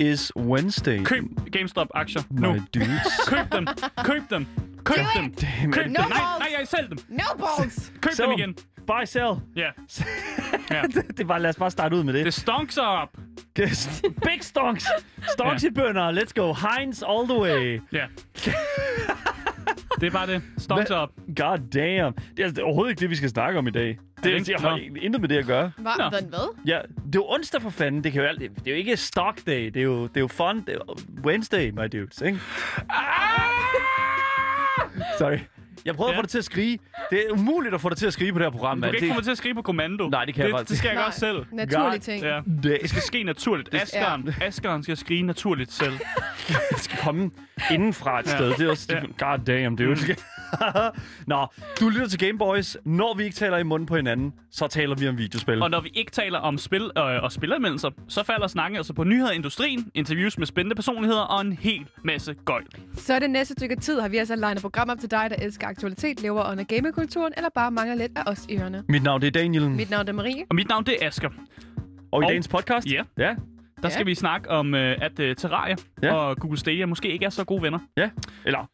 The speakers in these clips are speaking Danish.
is Wednesday. køb GameStop-aktier nu. My dudes. Køb dem. Køb dem. Køb Do dem. Damn Køb it. dem. No Nej, balls. nej, jeg sælg dem. No balls! Køb Sell dem them. igen. Buy, sell. Ja. ja. det er bare, lad os bare starte ud med det. Det stonks up. Big stonks. Stonks i bønder. Let's go. Heinz all the way. Ja. det er bare det. Stonks up. God damn. Det er, altså, det er overhovedet ikke det, vi skal snakke om i dag. Det, det det har Nå. intet med det at gøre. Hvad? Nå. Hvad? Ja, det er jo onsdag for fanden. Det, kan jo alt, det er jo ikke stock day. Det er jo, det er jo fun. Det er jo Wednesday, my dudes. Ikke? Sorry. Jeg prøvede Ja. at få dig til at skrige. Det er umuligt at få dig til at skrige på det her program. Du mand. kan ikke det, få mig til at skrive på kommando. Nej, det kan jeg det, faktisk det skal jeg gøre selv. Naturlige ting. Ja. det, Det skal ske naturligt. Askeren, Askeren skal skrige naturligt selv. det skal komme indenfra et Ja. sted. Det er også... Ja. God damn, dude. Nå, du lytter til Gameboys. Når vi ikke taler i munden på hinanden, så taler vi om videospil. Og når vi ikke taler om spil øh, og spilleranmeldelser, så falder snakken altså på nyheder i industrien, interviews med spændende personligheder og en hel masse gøjl. Så det næste stykke tid har vi altså legnet program op til dig, der elsker aktualitet, lever under gamingkulturen, eller bare mangler lidt af os i ørerne. Mit navn det er Daniel, Mit navn er Marie. Og mit navn det er Asker. og i og- dagens podcast... Ja. Ja, Der Ja. skal vi snakke om, øh, at øh, Terraria Ja. og Google Stadia måske ikke er så gode venner. ja. Eller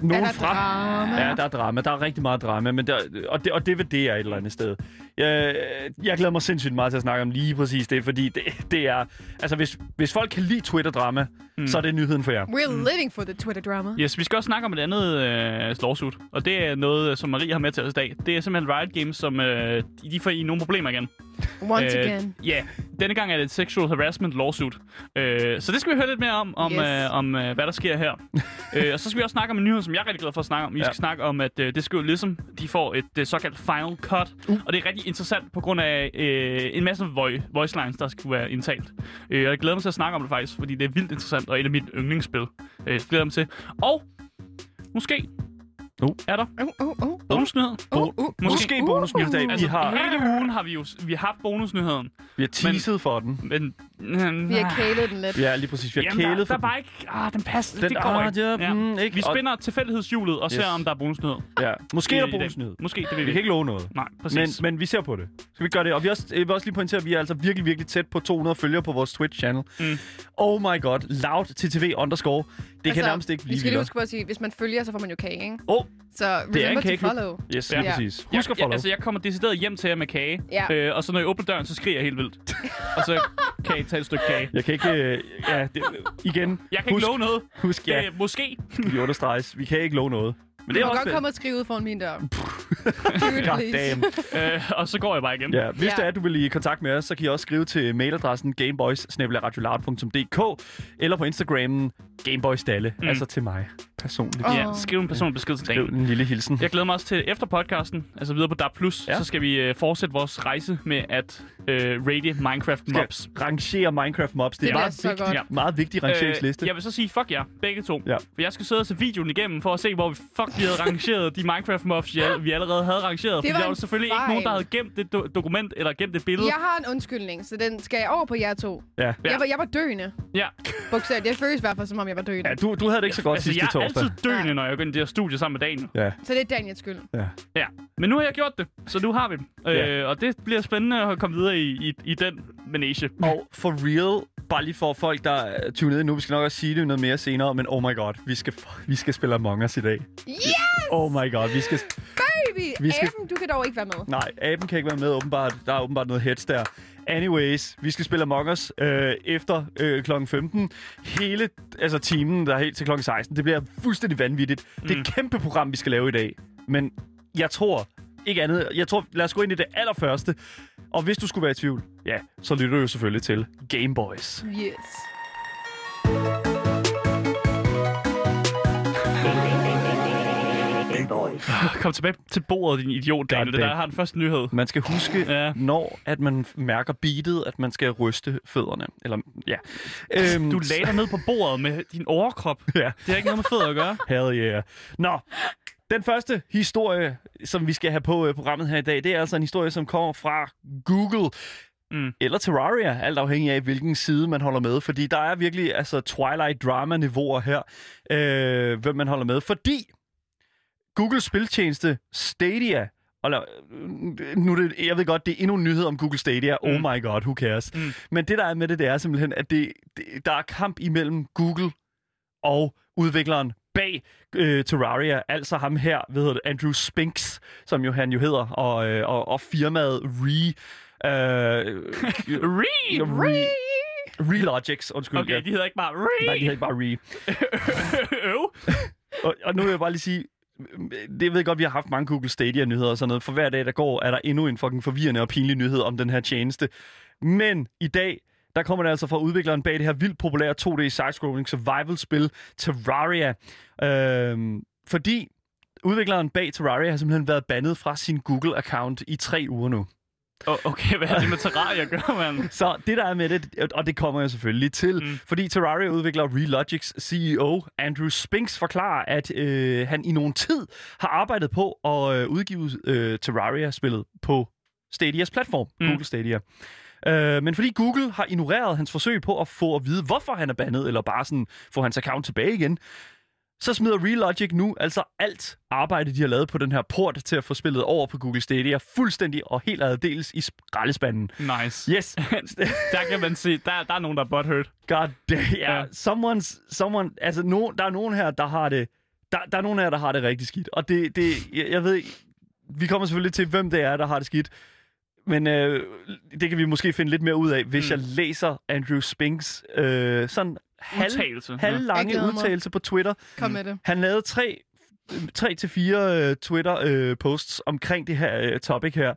nogen er der fra... drama? Ja, der er drama. Der er rigtig meget drama, men der, og, det, og det vil det er et eller andet sted. Jeg, jeg glæder mig sindssygt meget til at snakke om lige præcis det, fordi det, det er... Altså, hvis, hvis folk kan lide Twitter-drama, mm. så er det nyheden for jer. We're living for the Twitter drama. Yes, vi skal også snakke om et andet øh, lawsuit, og det er noget, øh, som Marie har med til os i dag. Det er simpelthen Riot Games, som øh, de får i nogle problemer igen. Once again. Ja, denne gang er det et sexual harassment lawsuit. Øh, så det skal vi høre lidt mere om, om, Yes. øh, om øh, hvad der sker her. øh, og så skal vi også snakke om en nyhed, som jeg er rigtig glad for at snakke om. Vi Ja. skal snakke om, at øh, det skal jo ligesom, de får et øh, såkaldt final cut. Uh. Og det er rigtig interessant på grund af øh, en masse vo- voice lines, der skulle være indtalt. Øh, og jeg glæder mig til at snakke om det faktisk, fordi det er vildt interessant og et af mit yndlingsspil. Øh, jeg glæder mig til. Og måske Uh. er der Uh, uh, uh. bonusnyhed. Uh, uh, uh. Måske bonusnyhed i dag. Vi Altså, har, hele ugen har vi jo vi har haft bonusnyheden. vi har teaset for den. Men, Vi har kælet den lidt. Ja, lige præcis. Vi har Jamen, der, kælet der for er bare ikke... Ah, den passer. Den- det går ah, ikke. ja, mm, ikke. Vi Og- spænder tilfældighedshjulet og ser, Yes. om der er bonusnyhed. den. Ja. Måske i- er der bonusnyhed. Måske, det ved Vi vi kan ikke love noget. Nej, Men, præcis. men vi ser på det. Skal vi gøre det? Og vi, også, jeg vil også lige pointere, at vi er altså virkelig, virkelig tæt på 200 følgere på vores Twitch-channel. Mm. Oh my god. Loud TTV underscore. Det kan nærmest ikke Vi blive skal lige huske på at sige, hvis man følger, så får man jo kage, ikke? Åh, Så Det er en remember to follow. yes, Ja. præcis. jeg, Husk at jeg, follow. altså, jeg kommer decideret hjem til jer med kage, Ja. øh, og så når jeg åbner døren, så skriger jeg helt vildt. og så kan jeg tage et stykke kage. Jeg kan ikke... øh, ja, det, igen. Jeg kan husk, ikke love noget. Husk, ja, Det, måske. vi understreges. Vi kan ikke love noget. Men det Du er må også godt fedt. komme og skrive ud foran min dør. Dude, God please. damn. øh, og så går jeg bare igen. Ja, hvis Ja. det er, at du vil i kontakt med os, så kan I også skrive til mailadressen gameboys eller på Instagrammen gameboysdalle, mm. altså til mig personligt. Ja, skriv en personlig besked til Skriv dagen. en lille hilsen. Jeg glæder mig også til efter podcasten, altså videre på DAB+, Ja. ja. så skal vi øh, fortsætte vores rejse med at øh, rate Minecraft mobs. Rangere Minecraft mobs. Det, Det er bliver meget, så vigtigt, godt. ja. meget vigtig rangeringsliste. Øh, jeg vil så sige, fuck jer, begge to. Ja. For jeg skal sidde og se videoen igennem for at se, hvor vi fuck vi havde rangeret de Minecraft mobs, vi al- vi allerede havde rangeret. Det For var der var en selvfølgelig ikke fejl. nogen, der havde gemt det do- dokument eller gemt det billede. Jeg har en undskyldning, så den skal jeg over på jer to. Ja. Ja. Jeg, var, jeg var døende. Ja. Bogstaveligt. Jeg føles i hvert fald, som om jeg var døende. ja, du, du havde det ikke så godt altså, sidste jeg er torsdag. altid døende, når jeg går ind i det her studie sammen med Daniel. Ja, Så det er Daniels skyld. ja. Ja. Men nu har jeg gjort det, så nu har vi dem. Ja. Øh, og det bliver spændende at komme videre i, i, i den manege. Og for real, bare lige for folk, der er tunet ind nu, vi skal nok også sige det noget mere senere, men oh my god, vi skal, vi skal spille Among Us i dag. Yes, Oh my god, vi skal... baby! Vi skal... Aben, du kan dog ikke være med. Nej, aben kan ikke være med, åbenbart. Der er åbenbart noget heads der. Anyways, vi skal spille Among Us øh, efter øh, kl. 15. Hele altså timen, der er helt til kl. 16. Det bliver fuldstændig vanvittigt. Mm. Det er et kæmpe program, vi skal lave i dag. Men jeg tror ikke andet. Jeg tror, lad os gå ind i det allerførste. Og hvis du skulle være i tvivl, ja, så lytter du jo selvfølgelig til Gameboys. Yes. Kom tilbage til bordet, din idiot, Daniel. Det der har den første nyhed. Man skal huske, Ja. når at man mærker beatet, at man skal ryste fødderne. Eller, ja. Øhm, Du lagde dig ned på bordet med din overkrop. Ja. Det har ikke noget med fødder at gøre. Hell yeah. Nå, den første historie, som vi skal have på øh, programmet her i dag, det er altså en historie, som kommer fra Google. Mm. Eller Terraria, alt afhængig af, hvilken side man holder med. Fordi der er virkelig altså, Twilight Drama-niveauer her, øh, hvem man holder med. Fordi Google spiltjeneste Stadia, lad, nu det, jeg ved godt, det er endnu en nyhed om Google Stadia. Mm. Oh my god, who cares? Mm. Men det, der er med det, det er simpelthen, at det, det, der er kamp imellem Google og udvikleren bag øh, Terraria, altså ham her, hedder det, Andrew Spinks, som jo han jo hedder, og, øh, og, og firmaet Re... Øh, Re! Re... Relogics, undskyld. Okay, ja. de hedder ikke bare Re! Nej, de hedder ikke bare Re. Øv. Og, og nu vil jeg bare lige sige, det ved jeg godt, vi har haft mange Google Stadia-nyheder og sådan noget. For hver dag, der går, er der endnu en fucking forvirrende og pinlig nyhed om den her tjeneste. Men i dag, der kommer det altså fra udvikleren bag det her vildt populære 2D side-scrolling survival-spil Terraria. Øhm, fordi udvikleren bag Terraria har simpelthen været bandet fra sin Google-account i tre uger nu. Okay, hvad har det med Terraria at gøre, mand? Så det der er med det, og det kommer jeg selvfølgelig til, Mm. fordi Terraria-udvikler Relogics CEO Andrew Spinks forklarer, at øh, han i nogen tid har arbejdet på at øh, udgive øh, Terraria-spillet på Stadias platform, mm. Google Stadia. Øh, men fordi Google har ignoreret hans forsøg på at få at vide, hvorfor han er bandet, eller bare sådan få hans account tilbage igen, så smider Relogic nu altså alt arbejde, de har lavet på den her port til at få spillet over på Google Stadia, fuldstændig og helt addeles i skraldespanden. Nice. Yes, Der kan man se, der, der er nogen, der er butthurt. God damn, ja. Ja. Yeah. Someone's, someone, altså no, der er nogen her, der har det, der, der er nogen her, der har det rigtig skidt. Og det, det jeg, jeg ved, vi kommer selvfølgelig til, hvem det er, der har det skidt. Men øh, det kan vi måske finde lidt mere ud af, hvis mm. jeg læser Andrew Spinks øh, sådan halv, Udtalelse. Ja. Halvlange mig. udtalelse på Twitter. Kom med det. Han lavede tre, tre til fire øh, Twitter-posts omkring det her øh, topic her.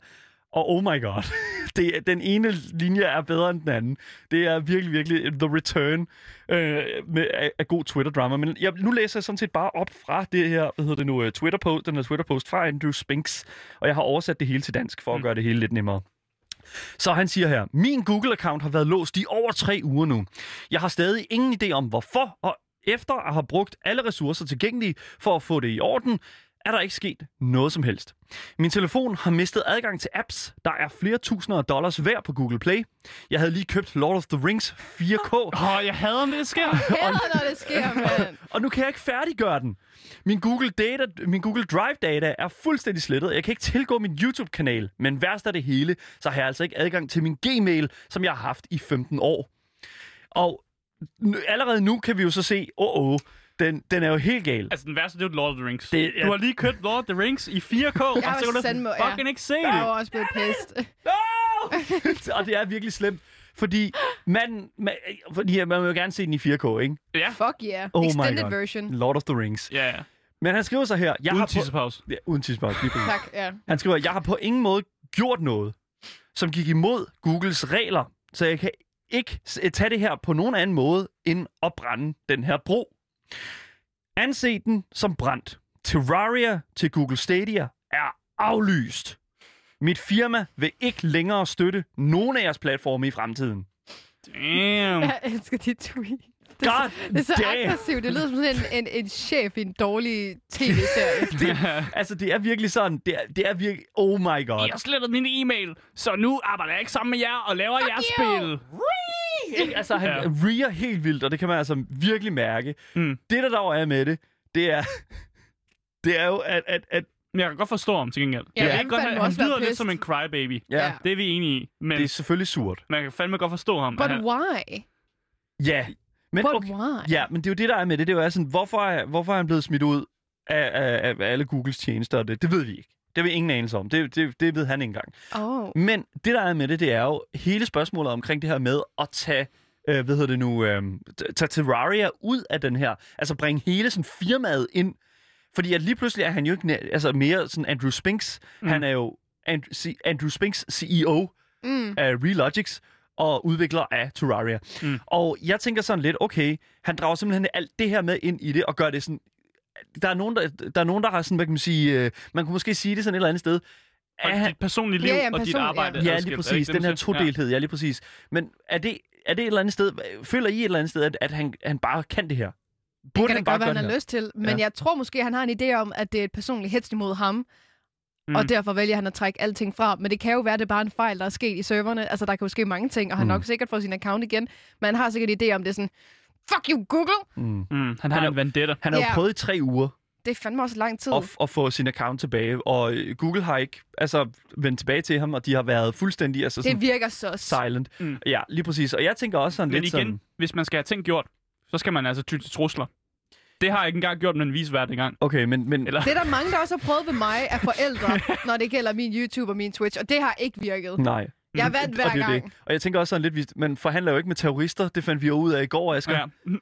Og oh my god, det, er- den ene linje er bedre end den anden. Det er virkelig, virkelig the return øh, med, af, af god Twitter-drama. Men jeg, nu læser jeg sådan set bare op fra det her, hvad hedder det nu, øh, Twitter-post, den her Twitter-post fra Andrew Spinks. Og jeg har oversat det hele til dansk, for at Mm. gøre det hele lidt nemmere. Så han siger her, min Google-account har været låst i over tre uger nu. Jeg har stadig ingen idé om hvorfor, og efter at have brugt alle ressourcer tilgængelige for at få det i orden, er der ikke sket noget som helst. Min telefon har mistet adgang til apps, der er flere tusinder af dollars værd på Google Play. Jeg havde lige købt Lord of the Rings 4K, Åh, oh, jeg hader, om det sker. Heller når det sker, mand. og nu kan jeg ikke færdiggøre den. Min Google, data, min Google Drive data er fuldstændig slettet. Jeg kan ikke tilgå min YouTube-kanal, men værst af det hele, så har jeg altså ikke adgang til min Gmail, som jeg har haft i 15 år. Og allerede nu kan vi jo så se, åh, oh, oh, den, den er jo helt gal. Altså, den værste, det er jo Lord of the Rings. Det- Du har lige købt Lord of the Rings i 4K, og så kan du sandme- ja. fucking ikke se Jeg var det. også blevet pissed. No! og det er virkelig slemt, fordi man, man, fordi man vil jo gerne se den i 4K, ikke? Ja. Fuck yeah. Oh my Extended God. version. Lord of the Rings. Ja, ja. Men han skriver så her, jeg Uden har på, tissepause. ja, uden præcis. Tak, ja. Han skriver, jeg har på ingen måde gjort noget, som gik imod Googles regler, så jeg kan ikke tage det her på nogen anden måde, end at brænde den her bro. Anse den som brændt. Terraria til Google Stadia er aflyst. Mit firma vil ikke længere støtte nogen af jeres platforme i fremtiden. Damn. Jeg elsker dit tweet. Det er, God så, det er så damn. aggressivt. Det lyder som sådan en, en, en chef i en dårlig tv-serie. Det, altså, det er virkelig sådan, det er, det er virkelig, oh my god. I har slettet min e-mail, så nu arbejder jeg ikke sammen med jer og laver jeres you! spil. Ikke? Altså, han Ja. reer helt vildt, og det kan man altså virkelig mærke. Mm. Det, der dog er med det, det er, det er jo, at, at, at Men jeg kan godt forstå ham til gengæld. Ja, jeg han kan godt, han være lyder lidt som en crybaby. ja, Ja. Det er vi enige i. Men det er selvfølgelig surt. man kan fandme godt forstå ham. But Han- why? Ja, men, But okay, why? ja, men det er jo det, der er med det. Det er jo sådan, hvorfor er, hvorfor er han blevet smidt ud af, af, af alle Googles tjenester? og Det, det ved vi ikke. Det har vi ingen anelse om. Det, det, det ved han ikke engang. Oh. Men det, der er med det, det er jo hele spørgsmålet omkring det her med at tage, øh, hvad hedder det nu, øh, tage Terraria ud af den her. Altså bringe hele sådan firmaet ind. Fordi at lige pludselig er han jo ikke altså mere sådan Andrew Spinks. Mm. Han er jo Andrew, Andrew Spinks CEO Mm. af Relogics og udvikler af Terraria. Mm. Og jeg tænker sådan lidt, okay, han drager simpelthen alt det her med ind i det og gør det sådan... Der er nogen, der, der, er nogen, der har sådan, hvad kan man sige... Øh, man kunne måske sige det sådan et eller andet sted. Og Er dit personlige liv Ja, ja, og dit person- ja. arbejde. Ja, adskilt. lige Er det præcis. det, Den her siger? todelthed, ja. lige præcis. Men er det, er det et eller andet sted... Føler I et eller andet sted, at, at han, han bare kan det her? Burde kan han da bare godt være, han det har lyst til. Men Ja. jeg tror måske, han har en idé om, at det er et personligt hets imod ham. Mm. Og derfor vælger han at trække alting fra. Men det kan jo være, at det er bare en fejl, der er sket i serverne. Altså, der kan jo ske mange ting, og han Mm. nok sikkert får sin account igen. Men han har sikkert en idé om det er sådan, fuck you, Google! Mm. Mm, han har Han er- en vendetta. Han har jo Ja. prøvet i tre uger Det er fandme også lang tid. at, at få sin account tilbage. Og øh, Google har ikke altså, vendt tilbage til ham, og de har været fuldstændig altså, sådan det virker så... silent. Mm. Ja, lige præcis. Og jeg tænker også sådan Men lidt igen, sådan... hvis man skal have ting gjort, så skal man altså ty til trusler. Det har jeg ikke engang gjort med en visvært engang. Okay, men, men Eller, Det er der mange, der også har prøvet ved mig af forældre, når det gælder min YouTube og min Twitch, og det har ikke virket. nej. Jeg er vandt hver og det gang. det. Og jeg tænker også sådan lidt, man forhandler jo ikke med terrorister. Det fandt vi jo ud af i går, Asger. ja.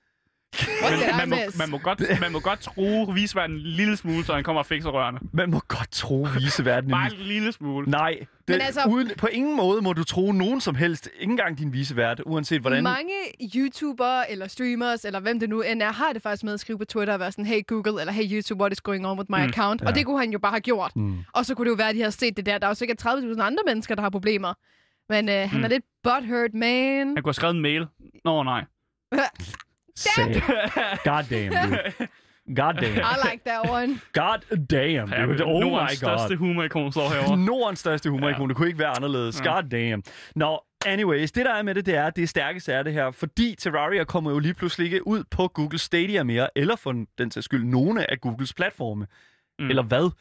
I man, må, man, må godt, man må godt tro visværten en lille smule, så han kommer og fikser rørene. Man må godt tro viseverden. Bare en lille smule. Nej, det, Men altså- uden, på ingen måde må du tro nogen som helst. Ikke engang din visevært, uanset hvordan... Mange YouTubere eller streamers, eller hvem det nu end er, har det faktisk med at skrive på Twitter og være sådan, hey Google, eller hey YouTube, what is going on with my Mm, account? ja. Og det kunne han jo bare have gjort. Mm. Og så kunne det jo være, at de har set det der. Der er jo sikkert 30.000 andre mennesker, der har problemer. Men øh, han Mm. er lidt butthurt, man. Han kunne have skrevet en mail. Nå, nej. Sad. God damn, dude. God damn. I like that one. God damn, dude. Oh Nordens my største god. humorikon står herovre. Nordens største humorikon. Ja. Det kunne ikke være anderledes. Ja. God damn. Nå, anyways, det der er med det, det er, det er stærkeste er det her, fordi Terraria kommer jo lige pludselig ikke ud på Google Stadia mere, eller for den til skyld nogle af Googles platforme. Mm. Eller hvad?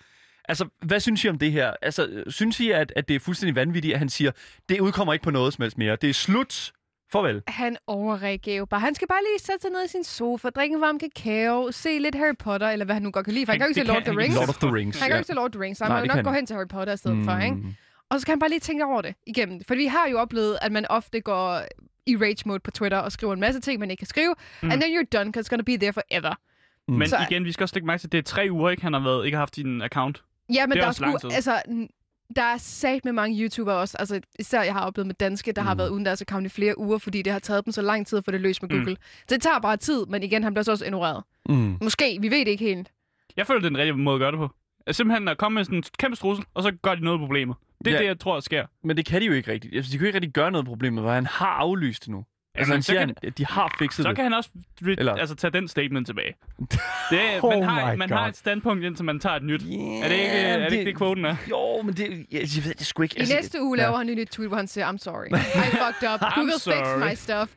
Altså, hvad synes I om det her? Altså, synes I, at, at det er fuldstændig vanvittigt, at han siger, det udkommer ikke på noget som helst mere. Det er slut. Farvel. Han overreagerer jo bare. Han skal bare lige sætte sig ned i sin sofa, drikke en varm kakao, se lidt Harry Potter, eller hvad han nu godt kan lide. For han, Han- kan jo ikke se Lord of the. Rings. Lord of the Rings. Han kan jo ikke se Lord of the Rings, så han Nej, må jo nok gå hen til Harry Potter i stedet for, ikke? Mm. Og så kan han bare lige tænke over det igennem. For vi har jo oplevet, at man ofte går i rage mode på Twitter og skriver en masse ting, man ikke kan skrive. Mm. And then you're done, because it's gonna be there forever. Men Så- igen, vi skal også lægge mærke til, at det er tre uger, ikke, han har været, ikke har haft sin account. Ja, men Det er der er også lang sgu, tid. altså, der er sat med mange YouTubere også, altså især jeg har oplevet med danske, der mm. har været uden deres account i flere uger, fordi det har taget dem så lang tid at få det løst med Mm. Google. Så det tager bare tid, men igen, han bliver så også ignoreret. Mm. Måske, vi ved det ikke helt. Jeg føler, det er den rigtige måde at gøre det på. At simpelthen at komme med sådan en kæmpe trussel, og så gør de noget af problemet. Det er Ja. det, jeg tror, der sker. Men det kan de jo ikke rigtigt. Altså, de kan jo ikke rigtig gøre noget problemet, hvor han har aflyst det nu. Altså, Jamen, han så siger, kan- han, at de har fikset Så det. kan han også Eller- altså, tage den statement tilbage. Det, Oh man har, man har et standpunkt, indtil man tager et nyt. Yeah, Er det ikke er det, ikke det quoten er? Jo, men det, jeg, jeg ved det sgu ikke. I næste uge laver han en nyt tweet, hvor han siger, I'm sorry. I fucked up. Google fixed my stuff.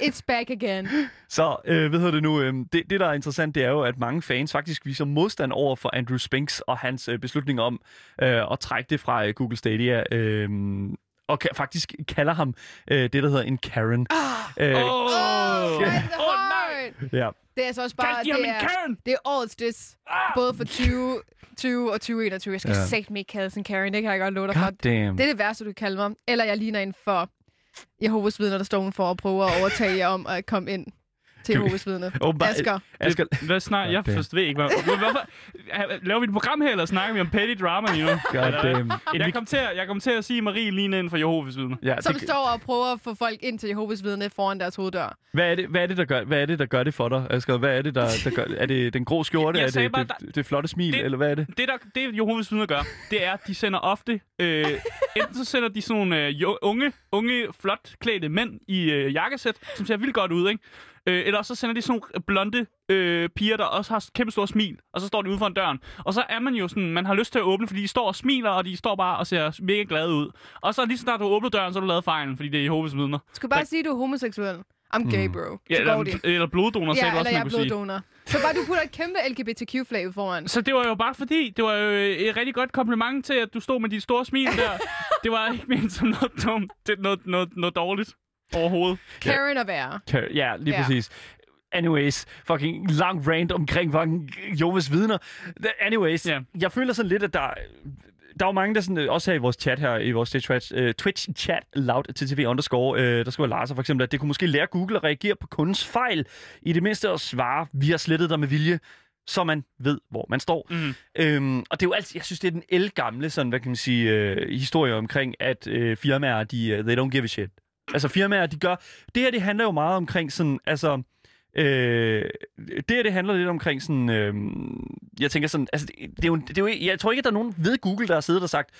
It's back again. Så, øh, hvad hedder det nu? Øh, det, det, der er interessant, det er jo, at mange fans faktisk viser modstand over for Andrew Spinks og hans øh, beslutning om øh, at trække det fra øh, Google Stadia. Øh, og ka- faktisk kalder ham øh, det, der hedder en Karen. Ah, Øh, oh, Åh, oh, nej! ja. Det er altså også bare, det er, Karen! det er årets diss. Både for 20, 20 og 2021. Jeg skal Ja. sagt mig ikke kalde en Karen, det kan jeg godt love dig for. God damn. Det er det værste, du kan kalde mig. Eller jeg ligner en for Jehovas vidner, der står udenfor og prøver at overtage jer om at komme ind til Jehovas vidner. Åbenbart- Asger. Asger, Hvad snakker jeg? Forstår ikke, hvad, hvorfor, laver vi et program her, eller snakker vi om petty drama lige nu? God damn. Jeg kom til, at- jeg kom til at sige Marie lige inden for Jehovas vidner. Ja, Som det, står og prøver at få folk ind til Jehovas vidne foran deres hoveddør. hvad, er det, hvad, er det, der gør, hvad er det, der gør det for dig, Asger? Hvad er det, der, der gør Er det den grå skjorte? Jeg er det, bare, det, det, flotte smil? det- eller hvad er det? Det, der, det Jehovas vidner gør, det er, at de sender ofte... Øh, enten så sender de sådan nogle øh, unge, unge, flot klædte mænd i øh, jakkesæt, som ser vildt godt ud, ikke? Øh, eller også så sender de sådan nogle blonde øh, piger, der også har kæmpe store smil, og så står de ude foran døren. Og så er man jo sådan, man har lyst til at åbne, fordi de står og smiler, og de står bare og ser mega glade ud. Og så lige så snart du åbner døren, så har du lavet fejlen, fordi det er Jehovas vidner. Du skal bare sige, at du er homoseksuel. I'm gay, bro. Ja, Så går de. eller, eller bloddonor, sagde Ja, du også, eller jeg er sige. bloddonor. Så bare du putter et kæmpe LGBTQ-flag ud foran. Så det var jo bare fordi, det var jo et rigtig godt kompliment til, at du stod med dit store smil der. det var ikke ment som noget dumt, det er noget, noget, noget dårligt overhovedet. Karen at være. Kan- Ja, lige Ja. præcis. Anyways, fucking lang rant omkring fucking Jehovas vidner. Anyways, Ja. jeg føler sådan lidt, at der... Der er jo mange, der sådan, også her i vores chat her, i vores Twitch, uh, Twitch chat, loud til TV underscore, uh, der skriver Lars for eksempel, at det kunne måske lære Google at reagere på kundens fejl. I det mindste at svare, vi har slettet dig med vilje, så man ved, hvor man står. Mm. Øhm, og det er jo altid, jeg synes, det er den elgamle sådan, hvad kan man sige, øh, historie omkring, at øh, firmaer, de, uh, they don't give a shit. Altså firmaer, de gør... Det her, det handler jo meget omkring sådan, altså... Øh, det her, det handler lidt omkring sådan... Øh, jeg tænker sådan, altså, det, det, er jo, det er jo, jeg tror ikke, at der er nogen ved Google, der har siddet og sagt,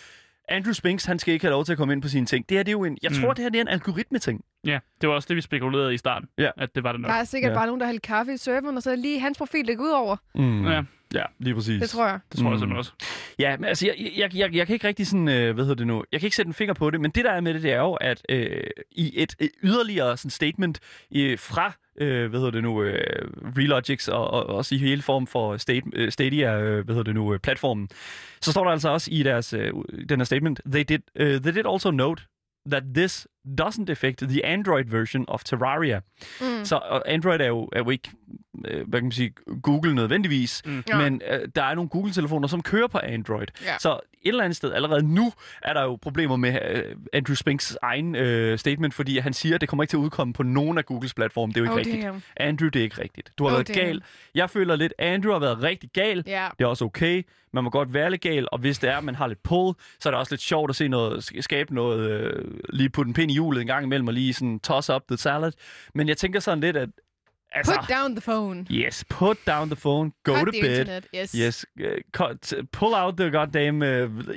Andrew Spinks, han skal ikke have lov til at komme ind på sine ting. Det her, det er jo en... Jeg Mm. tror, det her, det er en algoritme-ting. Ja, det var også det, vi spekulerede i starten. Ja. At det var det nok. Der er sikkert Ja. bare nogen, der hælder kaffe i serveren, og så lige hans profil, går ud over. Mm. Ja, Ja, lige præcis. Det tror jeg. Det tror jeg Mm. simpelthen også. Ja, men altså, jeg, jeg, jeg, jeg kan ikke rigtig sådan, øh, hvad hedder det nu, jeg kan ikke sætte en finger på det, men det der er med det, det er jo, at øh, i et, et yderligere sådan statement øh, fra, øh, hvad hedder det nu, øh, Relogics og, og også i hele form for state, øh, Stadia, øh, hvad hedder det nu, øh, platformen, så står der altså også i deres, øh, den her statement, they did, uh, they did also note that this doesn't affect the Android version of Terraria. Mm. Så og Android er jo, er jo ikke, øh, hvad kan man sige, Google nødvendigvis, Mm. Ja. men øh, der er nogle Google-telefoner, som kører på Android. Ja. Så et eller andet sted, allerede nu, er der jo problemer med øh, Andrew Spinks egen øh, statement, fordi han siger, at det kommer ikke til at udkomme på nogen af Googles platforme. Det er jo ikke Oh, rigtigt. damn. Andrew, det er ikke rigtigt. Du har Oh, været damn. gal. Jeg føler lidt, Andrew har været rigtig gal. Ja. Det er også okay. Man må godt være lidt gal, og hvis det er, at man har lidt pull, så er det også lidt sjovt at se noget, sk- skabe noget, øh, lige putte en pind i hjulet en gang imellem, og lige sådan toss up the salad. Men jeg tænker sådan lidt, at altså, Put down the phone. yes, put down the phone, go Cut to the bed. internet. Yes. Yes, uh, cut, pull out the goddamn uh,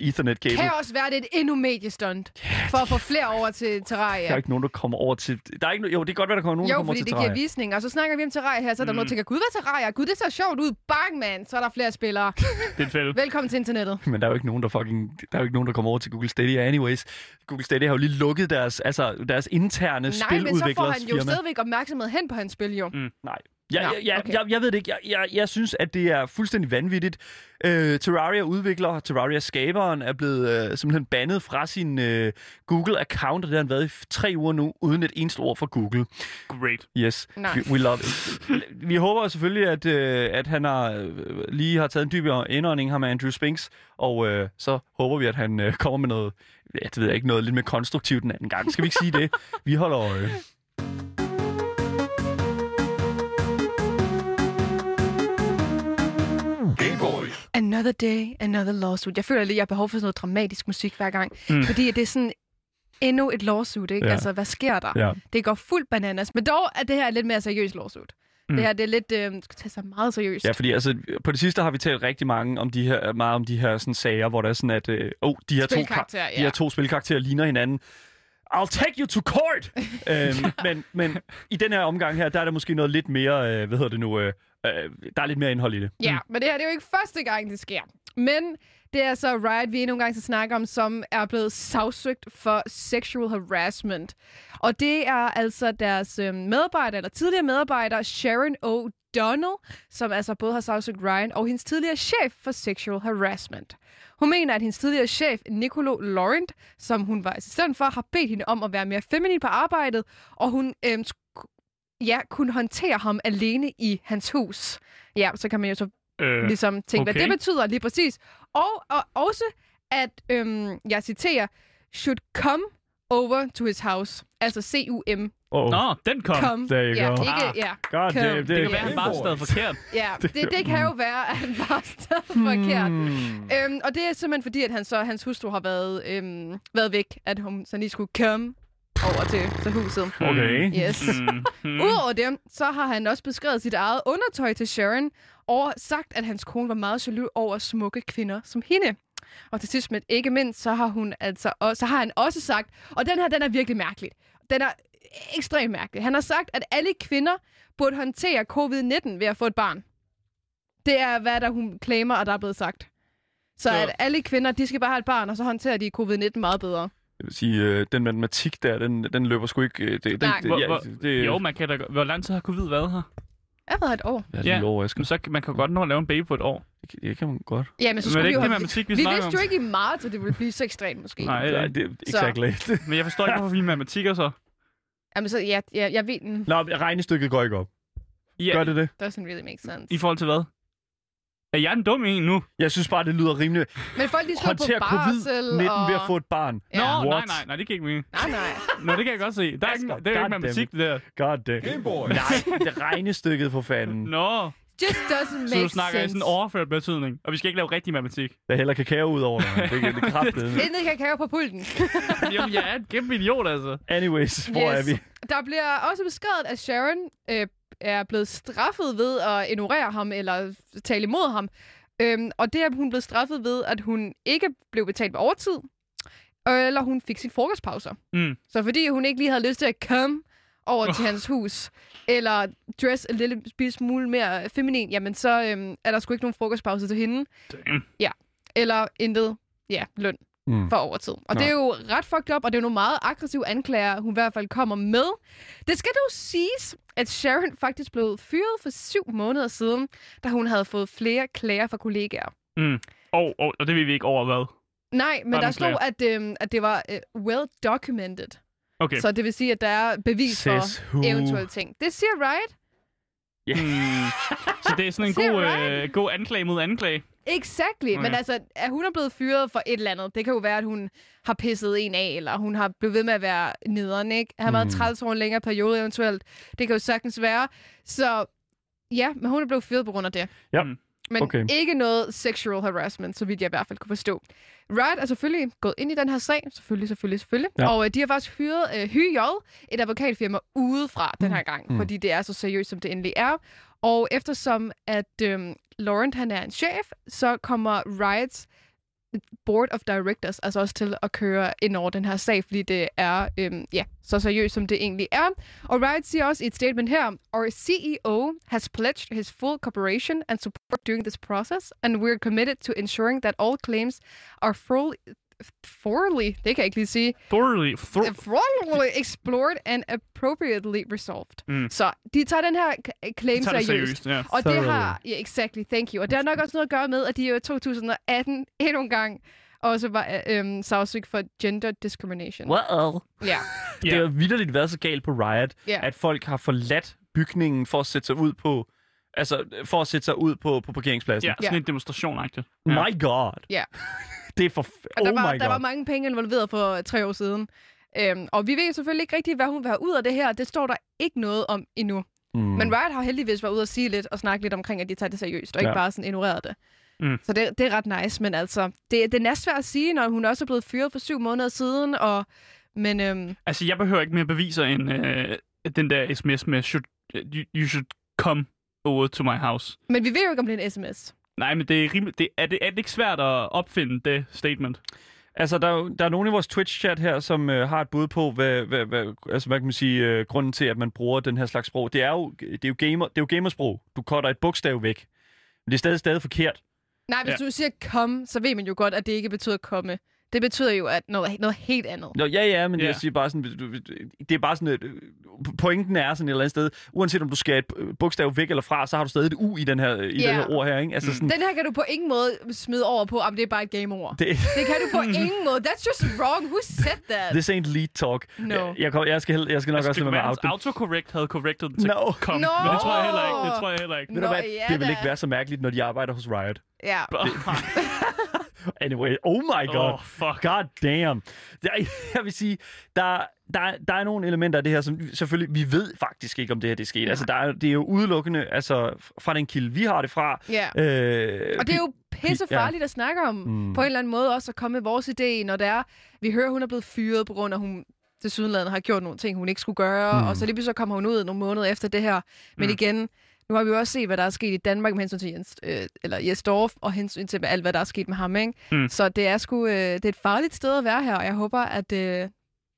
ethernet cable. Kan også være, det et endnu mediestunt for at få flere over til Der er Terraria. ikke nogen, der kommer over til... Der er ikke, no- jo, det kan godt være, der kommer nogen, der Jo, kommer fordi til det Terraria. giver visning, og så snakker vi om Terraria her, så er der mm. nogen, der tænker, gud, hvad er Terraria? Gud, det ser sjovt ud. Bang, man, så er der flere spillere. Det er fælde. Velkommen til internettet. Men der er jo ikke nogen, der fucking... Der er jo ikke nogen, der kommer over til Google Stadia anyways. Google Stadia har jo lige lukket deres, altså, deres interne Nej, men så får han jo firma. stadigvæk opmærksomhed hen på hans spil, jo. Mm. Nej. Jeg, Nå, jeg, jeg, okay. jeg, jeg ved det ikke. Jeg, jeg, jeg synes, at det er fuldstændig vanvittigt. Uh, Terraria udvikler, Terraria skaberen er blevet uh, simpelthen bandet fra sin uh, Google-account, og det har han været i tre uger nu, uden et eneste ord fra Google. Great. Yes, Nej. we, we love it. Vi håber selvfølgelig, at, uh, at han har, uh, lige har taget en dybere indånding her med Andrew Spinks, og uh, så håber vi, at han uh, kommer med noget, ja, det ved jeg ikke, noget lidt mere konstruktivt den anden gang. Skal vi ikke sige det? Vi holder øje. Another day, another lawsuit. Jeg føler lidt, jeg har behov for sådan noget dramatisk musik hver gang. Mm. Fordi det er sådan endnu et lawsuit, ikke? Ja. Altså, hvad sker der? Ja. Det går fuldt bananas. Men dog er det her lidt mere seriøst lawsuit. Mm. Det her, det er lidt, øh, skal tage sig meget seriøst. Ja, fordi altså, på det sidste har vi talt rigtig mange om de her, meget om de her sådan, sager, hvor der er sådan, at øh, oh, de, her to, ja. de her to spilkarakterer ligner hinanden. I'll take you to court! øhm, men, men i den her omgang her, der er der måske noget lidt mere, øh, hvad hedder det nu, øh, øh, der er lidt mere indhold i det. Ja, men det her det er jo ikke første gang, det sker. Men det er så Riot, vi endnu en gang skal snakke om, som er blevet sagsøgt for sexual harassment. Og det er altså deres øh, medarbejder, eller tidligere medarbejder, Sharon O'Donnell, som altså både har sagsøgt Ryan og hendes tidligere chef for sexual harassment. Hun mener, at hendes tidligere chef, Nicolo Laurent, som hun var assistent for, har bedt hende om at være mere feminin på arbejdet, og hun øh, ja, kunne håndtere ham alene i hans hus. Ja, så kan man jo så Øh, ligesom tænke, okay. hvad det betyder lige præcis. Og, og også, at, øhm, jeg citerer, should come over to his house. Altså C-U-M. Oh. Nå, den kom. Come. there you ja, go. ikke, ja, God Come. damn, Det Det kan er være, han bare stadig forkert. ja. Det, det kan jo være, at han bare stadig forkert. Hmm. Øhm, og det er simpelthen fordi, at han så, hans hustru har været, øhm, været væk, at hun så lige skulle komme over til, til huset. Okay. Yes. Mm. Udover det, så har han også beskrevet sit eget undertøj til Sharon, og sagt, at hans kone var meget jaloux over smukke kvinder som hende. Og til sidst, men ikke mindst, så har, hun altså også, så har han også sagt, og den her, den er virkelig mærkelig. Den er ekstremt mærkelig. Han har sagt, at alle kvinder burde håndtere covid-19 ved at få et barn. Det er, hvad der hun claimer, at der er blevet sagt. Så Så- at alle kvinder, de skal bare have et barn, og så håndterer de covid-19 meget bedre. Jeg vil sige, øh, den matematik der, den, den løber sgu ikke... øh, Det, den, Nej. det, Hvor- ja, hvor- det, Jo, man kan da... Hvor lang tid har covid været her? Jeg har været et år. Ja, Ja. lige over, Asger. Men så man kan godt nå at lave en baby på et år. Det, det kan man godt. Ja, men så Men skulle er det vi ikke jo det have... matematik, vi Vi vidste om? jo ikke i marts, at det ville blive så ekstremt, måske. Nej, Nej, øh, det er exakt. men jeg forstår ikke, hvorfor vi er matematikker så. Jamen, så ja, ja, jeg ved den. Nå, regnestykket går ikke op. Ja, Gør det det? Doesn't really make sense. I forhold til hvad? Er jeg en dum en nu? Jeg synes bare, det lyder rimeligt. Men folk de skal på barsel covid-19 og... ved at få et barn. Ja. Nå, What? nej, nej, nej, det kan ikke mening. Nej, nej. Nå, det kan jeg godt se. Der er ikke, det er jo ikke goddammit. matematik, det der. God damn. Nej, det er regnestykket for fanden. Nå, Just doesn't make så du snakker i sense. sådan overført betydning. Og vi skal ikke lave rigtig matematik. Der hælder kakao ud over dig. Det, det er kraftigt. Intet kakao på pulten. Jamen, jeg er en kæmpe idiot, altså. Anyways, hvor Yes. er vi? Der bliver også beskrevet, at Sharon øh, er blevet straffet ved at ignorere ham eller tale imod ham. Øhm, og det er hun blevet straffet ved, at hun ikke blev betalt på overtid, eller hun fik sin frokostpauser. Mm. Så fordi hun ikke lige havde lyst til at komme over til hans hus, eller dress en lille smule mere feminin, jamen så øhm, er der sgu ikke nogen frokostpause til hende. Damn. Eller intet, ja, løn Mm. for overtid. Og Nå. det er jo ret fucked up, og det er jo nogle meget aggressive anklager, hun i hvert fald kommer med. Det skal dog siges, at Sharon faktisk blev fyret for syv måneder siden, da hun havde fået flere klager fra kollegaer. Mm. Og, og, og det ved vi ikke over hvad. Nej, men Bare der stod, at, øhm, at det var øh, well documented. Okay. Så det vil sige, at der er bevis for Says who? eventuelle ting. Det siger Riot. Mm. Så det er sådan en Siger god, right. øh, god anklage mod anklage. Exactly. Okay. Men altså, at hun er blevet fyret for et eller andet. Det kan jo være, at hun har pisset en af, eller hun har blevet ved med at være nederen, ikke? Har været Mm. træls over en længere periode eventuelt. Det kan jo sagtens være. Så ja, men hun er blevet fyret på grund af det. Ja. Mm. Men okay. ikke noget sexual harassment, så vidt jeg i hvert fald kunne forstå. Riot er selvfølgelig gået ind i den her sag. Selvfølgelig, selvfølgelig, selvfølgelig. Ja. Og øh, de har faktisk hyret øh, HYJ, et advokatfirma, udefra den her gang. Mm. Mm. Fordi det er så seriøst, som det endelig er. Og eftersom at øhm, Laurent han er en chef, så kommer Riots board of directors altså også til at køre ind over den her sag, fordi det er øhm, ja, så seriøst, som det egentlig er. Og Riot siger også i et statement her, Our CEO has pledged his full cooperation and support during this process, and we're committed to ensuring that all claims are fully, thoroughly, det kan jeg ikke lige sige, Thoroughly. Thor- thoroughly explored and appropriately resolved. Mm. Så de tager den her k- claim tager det seriøst. seriøst. Ja. Og det Thoroughly. har, ja, yeah, exactly, thank you. Og det har nok også noget at gøre med, at de i 2018 endnu en gang også var øhm, sagsøgt for gender discrimination. Well. Ja, Det har jo vidderligt været så galt på Riot, ja. at folk har forladt bygningen for at sætte sig ud på altså for at sætte sig ud på, på parkeringspladsen. Ja, sådan Ja. en demonstration-agtigt. Ja. My god. Ja. Det er for... Og oh der, var, my der var mange penge involveret for tre år siden. Øhm, og vi ved selvfølgelig ikke rigtigt, hvad hun vil have ud af det her. Det står der ikke noget om endnu. Mm. Men Riot har heldigvis været ude og sige lidt og snakke lidt omkring, at de tager det seriøst, og ikke Ja. bare sådan ignoreret det. Mm. Så det, det er ret nice, men altså, det, det er næst svært at sige, når hun også er blevet fyret for syv måneder siden, og, men øhm, Altså, jeg behøver ikke mere beviser end øh, den der sms med, should, you, you should come over to my house. Men vi ved jo ikke, om det er en sms. Nej, men det er, rimelig, det, er, det, er det ikke svært at opfinde det statement? Altså, der er, jo- der er nogen i vores Twitch-chat her, som øh, har et bud på, hvad, hvad, hvad, altså, hvad kan man sige, øh, grunden til, at man bruger den her slags sprog. Det er jo, det er jo, gamer, det er jo gamersprog. Du cutter et bogstav væk. Men det er stadig stadig forkert. Nej, hvis ja. du siger kom, så ved man jo godt, at det ikke betyder komme. Det betyder jo at noget, noget helt andet. Nå, ja, ja, men Ja. jeg siger bare sådan, det er bare sådan, et, pointen er sådan et eller andet sted, uanset om du skal et øh, bogstav væk eller fra, så har du stadig et u i, den her, i Ja. det her ord her, ikke? Altså Mm. sådan, Den her kan du på ingen måde smide over på, om det er bare et gameord. det, Det kan du på ingen måde. That's just wrong. Who said that? this ain't lead talk. No. Jeg, jeg, jeg, skal, jeg skal nok Altså, også det lade være, out hans autocorrect havde corrected den til No. kom. No. Men det tror jeg heller ikke. Det tror jeg heller ikke. Ved du Nå, hvad? ja det vil da. ikke være så mærkeligt, når de arbejder hos Riot. Ja. Anyway, oh my god. Oh, fuck. God damn. Der, jeg vil sige, der, der, der er nogle elementer af det her, som selvfølgelig, vi ved faktisk ikke, om det her det er sket. Altså, der er, det er jo udelukkende altså, fra den kilde, vi har det fra. Ja. Øh, Og det er jo pisse farligt at snakke om. Mm. På en eller anden måde også at komme med vores idé, når det er, vi hører, hun er blevet fyret på grund af, at hun til sydenlandet har gjort nogle ting, hun ikke skulle gøre, Mm. og så lige pludselig kommer hun ud nogle måneder efter det her. Men mm. igen, nu har vi jo også set, hvad der er sket i Danmark med hensyn til Jens, øh, eller Jes Dorf, og hensyn til alt, hvad der er sket med ham. Ikke? Mm. Så det er sgu øh, det er et farligt sted at være her, og jeg håber, at øh,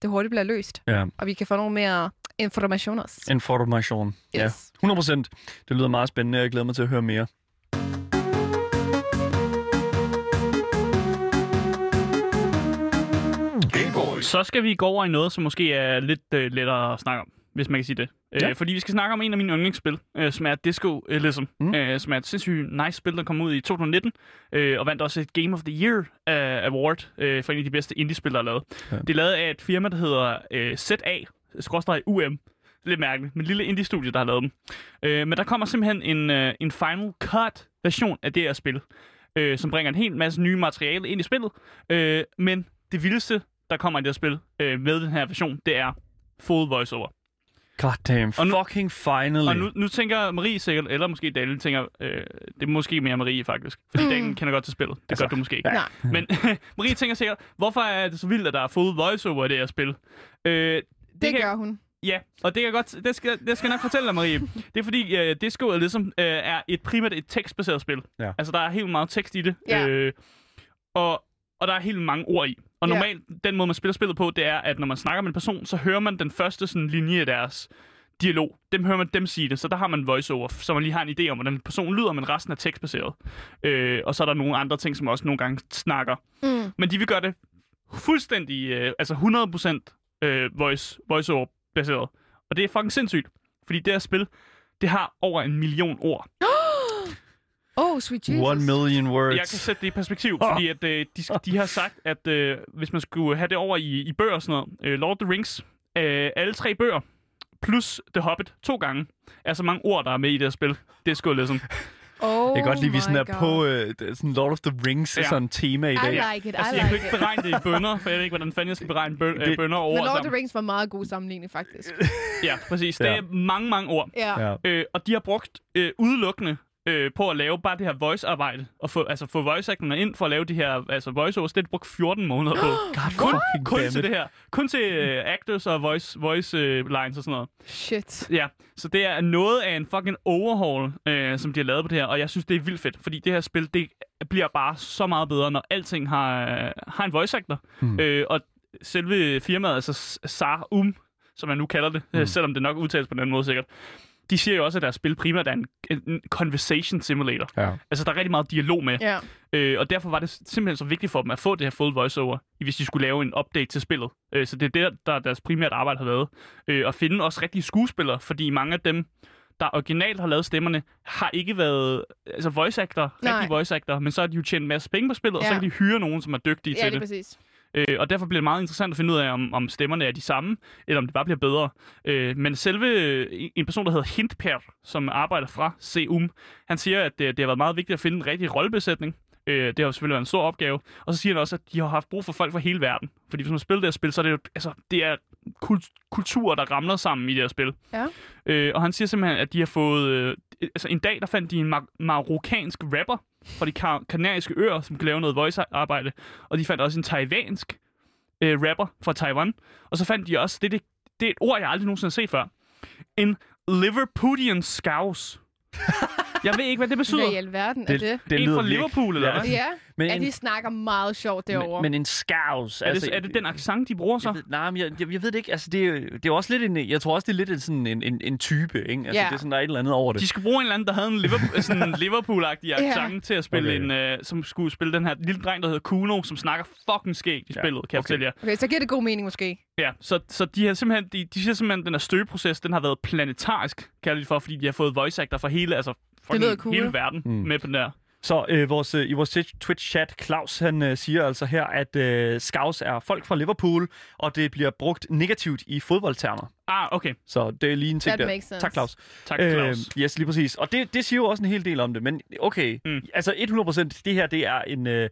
det hurtigt bliver løst, Ja, og vi kan få nogle mere informationer. information. Ja, Yes. 100 procent. Det lyder meget spændende, jeg glæder mig til at høre mere. Så skal vi gå over i noget, som måske er lidt øh, lettere at snakke om, hvis man kan sige det. Ja. Øh, fordi vi skal snakke om en af mine yndlingsspil, øh, som er Disco Elysium, Mm. mm. øh, som er et sindssygt nice spil, der kom ud i 2019, øh, og vandt også et Game of the Year øh, Award øh, for en af de bedste indie-spil, der er lavet. Ja. Det er lavet af et firma, der hedder øh, ZA, skråstrej UM. Lidt mærkeligt, men lille indie-studie, der har lavet dem. Øh, men der kommer simpelthen en, øh, en Final Cut-version af det her spil, øh, som bringer en hel masse nye materiale ind i spillet. Øh, men det vildeste, der kommer i det her spil øh, med den her version, det er full voiceover. God damn, Og nu- fucking finally. Og nu, nu tænker Marie sikkert, eller måske Daniel tænker, øh, det er måske mere Marie faktisk, fordi Mm. Daniel kender godt til spillet. Det Altså, gør du måske ikke. ja. Nej. Men Marie tænker sikkert, hvorfor er det så vildt, at der er full voiceover i det her spil? Øh, det, Det kan, gør hun. Ja, og det kan jeg godt, det skal, det skal jeg nok fortælle dig, Marie. Det er fordi, øh, Disco er ligesom øh, er et primært et tekstbaseret spil. Ja. Altså, der er helt meget tekst i det. Ja. Øh, og og der er helt mange ord i. Og normalt, den måde, man spiller spillet på, det er, at når man snakker med en person, så hører man den første sådan, linje af deres dialog. Dem hører man dem sige det, så der har man voiceover, så man lige har en idé om, hvordan personen lyder, men resten er tekstbaseret. Øh, og så er der nogle andre ting, som også nogle gange snakker. Mm. Men de vil gøre det fuldstændig, øh, altså 100% øh, voice, voiceover-baseret. Og det er fucking sindssygt, fordi det her spil, det har over en million ord. Oh, sweet Jesus. One million words. Jeg kan sætte det i perspektiv, fordi at, øh, de, de har sagt, at øh, hvis man skulle have det over i, i bøger og sådan noget, øh, Lord of the Rings, øh, alle tre bøger, plus The Hobbit to gange, er så mange ord, der er med i det her spil. Det er sgu ligesom. Oh Jeg kan godt lide, at vi sådan er God. på øh, det er sådan Lord of the Rings Ja. sådan tema i dag. I like it, I Altså, jeg kan like ikke beregne det i bønder, for jeg ved ikke, hvordan fanden jeg skal beregne bø- Det- øh, bønder og Men ord Lord of the. Rings var meget god sammenligning, faktisk. Ja, præcis. Det Ja. er mange, mange ord. Ja. Ja. Øh, og de har brugt øh, udelukkende øh, på at lave bare det her voice-arbejde, og få, altså få voice ind for at lave de her altså voice-overs. Det har de brugt 14 måneder på. God kun, kun til det her. Kun til øh, actors og voice, voice øh, lines og sådan noget. Shit. Ja, så det er noget af en fucking overhaul, øh, som de har lavet på det her, og jeg synes, det er vildt fedt, fordi det her spil, det bliver bare så meget bedre, når alting har, øh, har en voice actor. Hmm. Øh, og selve firmaet, altså S- Sar Um, som man nu kalder det, mm. selvom det nok udtales på den anden måde sikkert, de siger jo også, at deres spil primært er en, en conversation simulator. Ja. Altså, der er rigtig meget dialog med. Ja. Øh, og derfor var det simpelthen så vigtigt for dem at få det her full voiceover, hvis de skulle lave en update til spillet. Øh, så det er det, der deres primært arbejde har været. Øh, at finde også rigtige skuespillere, fordi mange af dem, der originalt har lavet stemmerne, har ikke været altså voice actor, Nej. rigtige voice actor, men så har de jo tjent en masse penge på spillet, og så Ja. kan de hyre nogen, som er dygtige Ja, til det det. præcis. Øh, og derfor bliver det meget interessant at finde ud af, om, om stemmerne er de samme, eller om det bare bliver bedre. Øh, men selve øh, en person, der hedder Hintper, som arbejder fra CUM, han siger, at det, det har været meget vigtigt at finde en rigtig rollebesætning. Øh, det har selvfølgelig været en stor opgave. Og så siger han også, at de har haft brug for folk fra hele verden. Fordi hvis man spiller det her spil, så er det jo altså, det er kult- kulturer, der ramler sammen i det her spil. Ja. Øh, og han siger simpelthen, at de har fået... Øh, altså en dag, der fandt de en mar- marokkansk rapper fra de kar- kanariske øer, som kan lave noget voice-arbejde. Og de fandt også en taiwansk øh, rapper fra Taiwan. Og så fandt de også, det, det, det er et ord, jeg aldrig nogensinde har set før. En Liverpudlian scouse. jeg ved ikke, hvad det betyder. Hvad i alverden er det? det en lyder fra Liverpool, eller Ja. hvad? Ja, Men ja, en- de snakker meget sjovt derovre. Men, men en scouse. Er det, er det den accent, de bruger så? Jeg ved, nej, men jeg, jeg, jeg ved det ikke. Altså, det, er, det er også lidt en... Jeg tror også, det er lidt en, sådan en, en, en type, ikke? Altså, Ja. det er sådan, der er et eller andet over det. De skulle bruge en eller anden, der havde en Liverpool, sådan en Liverpool-agtig accent Ja. til at spille Okay. en, øh, som skulle spille den her lille dreng, der hedder Kuno, som snakker fucking skægt i Ja, spillet, kan jeg okay. fortælle jer. Okay, så giver det god mening måske. Ja, så, så de har simpelthen, de, de siger simpelthen, at den her støbeproces, den har været planetarisk, kalder de for, fordi de har fået voice actor fra hele, altså fucking lyder cool. hele verden Mm. med på den der. Så øh, vores, øh, i vores Twitch- Twitch-chat, Claus, han øh, siger altså her, at øh, scouts er folk fra Liverpool, og det bliver brugt negativt i fodboldtermer. Ah, okay. Så det er lige en ting That der. makes sense. Tak, Claus. Tak, Claus. Øh, yes, lige præcis. Og det, det siger jo også en hel del om det, men okay. Mm. Altså 100% det her, det er en... Øh,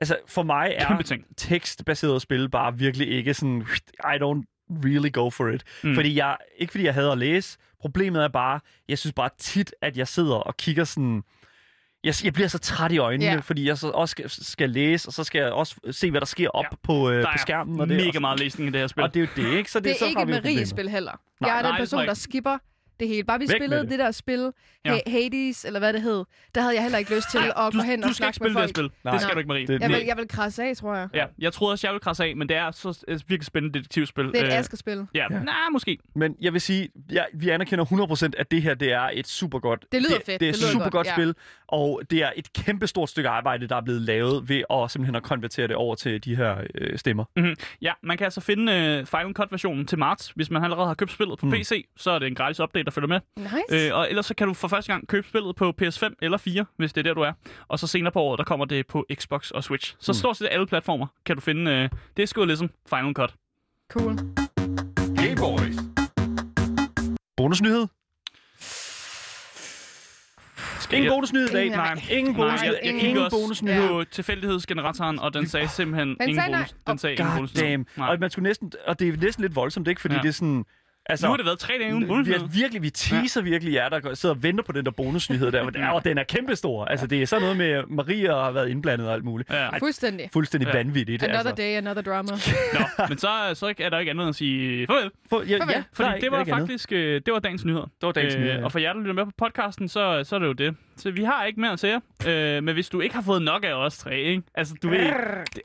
altså for mig er Kæmpe ting. tekstbaseret spil bare virkelig ikke sådan... I don't really go for it. Mm. Fordi jeg... Ikke fordi jeg hader at læse. Problemet er bare... Jeg synes bare tit, at jeg sidder og kigger sådan... Jeg, jeg bliver så træt i øjnene, yeah. fordi jeg så også skal, skal læse, og så skal jeg også se, hvad der sker op Ja. på, øh, Der på er skærmen. Og det er mega også, meget læsning i det her spil. Og det er jo det, ikke? Så det, Det så er har ikke et. Marie-spil heller. Nej, jeg er nej, den person, der skipper det hele. Bare vi Væk spillede det. det der spil, Ja. Hades, eller hvad det hed, der havde jeg heller ikke lyst til at du, gå hen du og skal ikke snakke med spille det her folk. spil. Nej. Det skal du ikke, Marie. Det- Jeg vil, jeg vil krasse af, tror jeg. Ja, jeg troede også, jeg ville krasse af, men det er så et virkelig spændende detektivspil. Det er et Øh, Asger-spil. Ja, Ja. nej, måske. Men jeg vil sige, ja, vi anerkender 100% at det her det er et super godt, Det lyder det, fedt. Det er Det et lyder super godt, godt ja. spil, og det er et kæmpe stort stykke arbejde, der er blevet lavet ved at simpelthen at konvertere det over til de her øh, stemmer. Ja, man kan altså finde øh, Final Cut-versionen til marts. Hvis man allerede har købt spillet på Mm. PC, så er det en gratis update, der følger med. Nice. Øh, og ellers så kan du for første gang købe spillet på PS5 eller 4, hvis det er der, du er. Og så senere på året, der kommer det på Xbox og Switch. Så Mm. stort set alle platformer kan du finde. Øh, det er sgu ligesom Final Cut. Cool. Hey boys. Bonusnyhed? Ingen jeg- bonusnyhed i dag. Nej, ingen bonusnyhed. jeg, jeg Ingen kiggede også bonusnyhed. på tilfældighedsgeneratoren, og den sagde simpelthen Den ingen sagde bonus. Den sagde ingen God bonus. damn. Nej. Og man skulle næsten, og det er næsten lidt voldsomt, ikke? Fordi Ja. det er sådan, Altså, Nu har det været tre dage uden vi er bonusnyheder. virkelig, vi teaser ja. virkelig jer, der sidder og venter på den der bonusnyhed der. der og den er kæmpestor. Altså, det er sådan noget med, Maria har været indblandet og alt muligt. Ja. Ej, Fuldstændig. fuldstændig Ja. vanvittigt. Another altså. day, another drama. Nå, men så, så er der ikke andet end at sige farvel. For, ja, Farvel. ja, Fordi der er det var faktisk øh, det var dagens nyheder. Det var dagens nyheder, ja. Og for jer, der lytter med på podcasten, så, så er det jo det. Så vi har ikke mere at sige. Øh, men hvis du ikke har fået nok af os tre, ikke? Altså, du ved,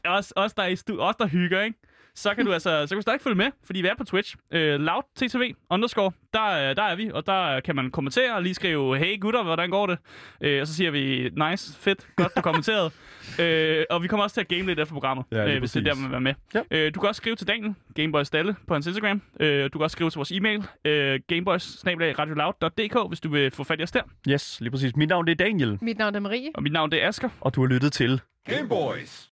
os, os, der er i stu- os, der hygger, ikke? Så kan du altså, så kan du stadig følge med, fordi vi er på Twitch. Øh, loud TTV underscore, der, øh, der er vi, og der kan man kommentere og lige skrive, hey gutter, hvordan går det? Øh, og så siger vi, nice, fedt, godt du kommenterede. øh, og vi kommer også til at game lidt efter programmet, Ja, øh, hvis det er der, man vil være med. Ja. Øh, du kan også skrive til Daniel, Gameboys Dalle, på hans Instagram. Øh, du kan også skrive til vores e-mail, øh, gameboys hvis du vil få fat i os der. Yes, lige præcis. Mit navn det er Daniel, Mit navn er Marie. Og mit navn det er Asker. og du har lyttet til Game Boys.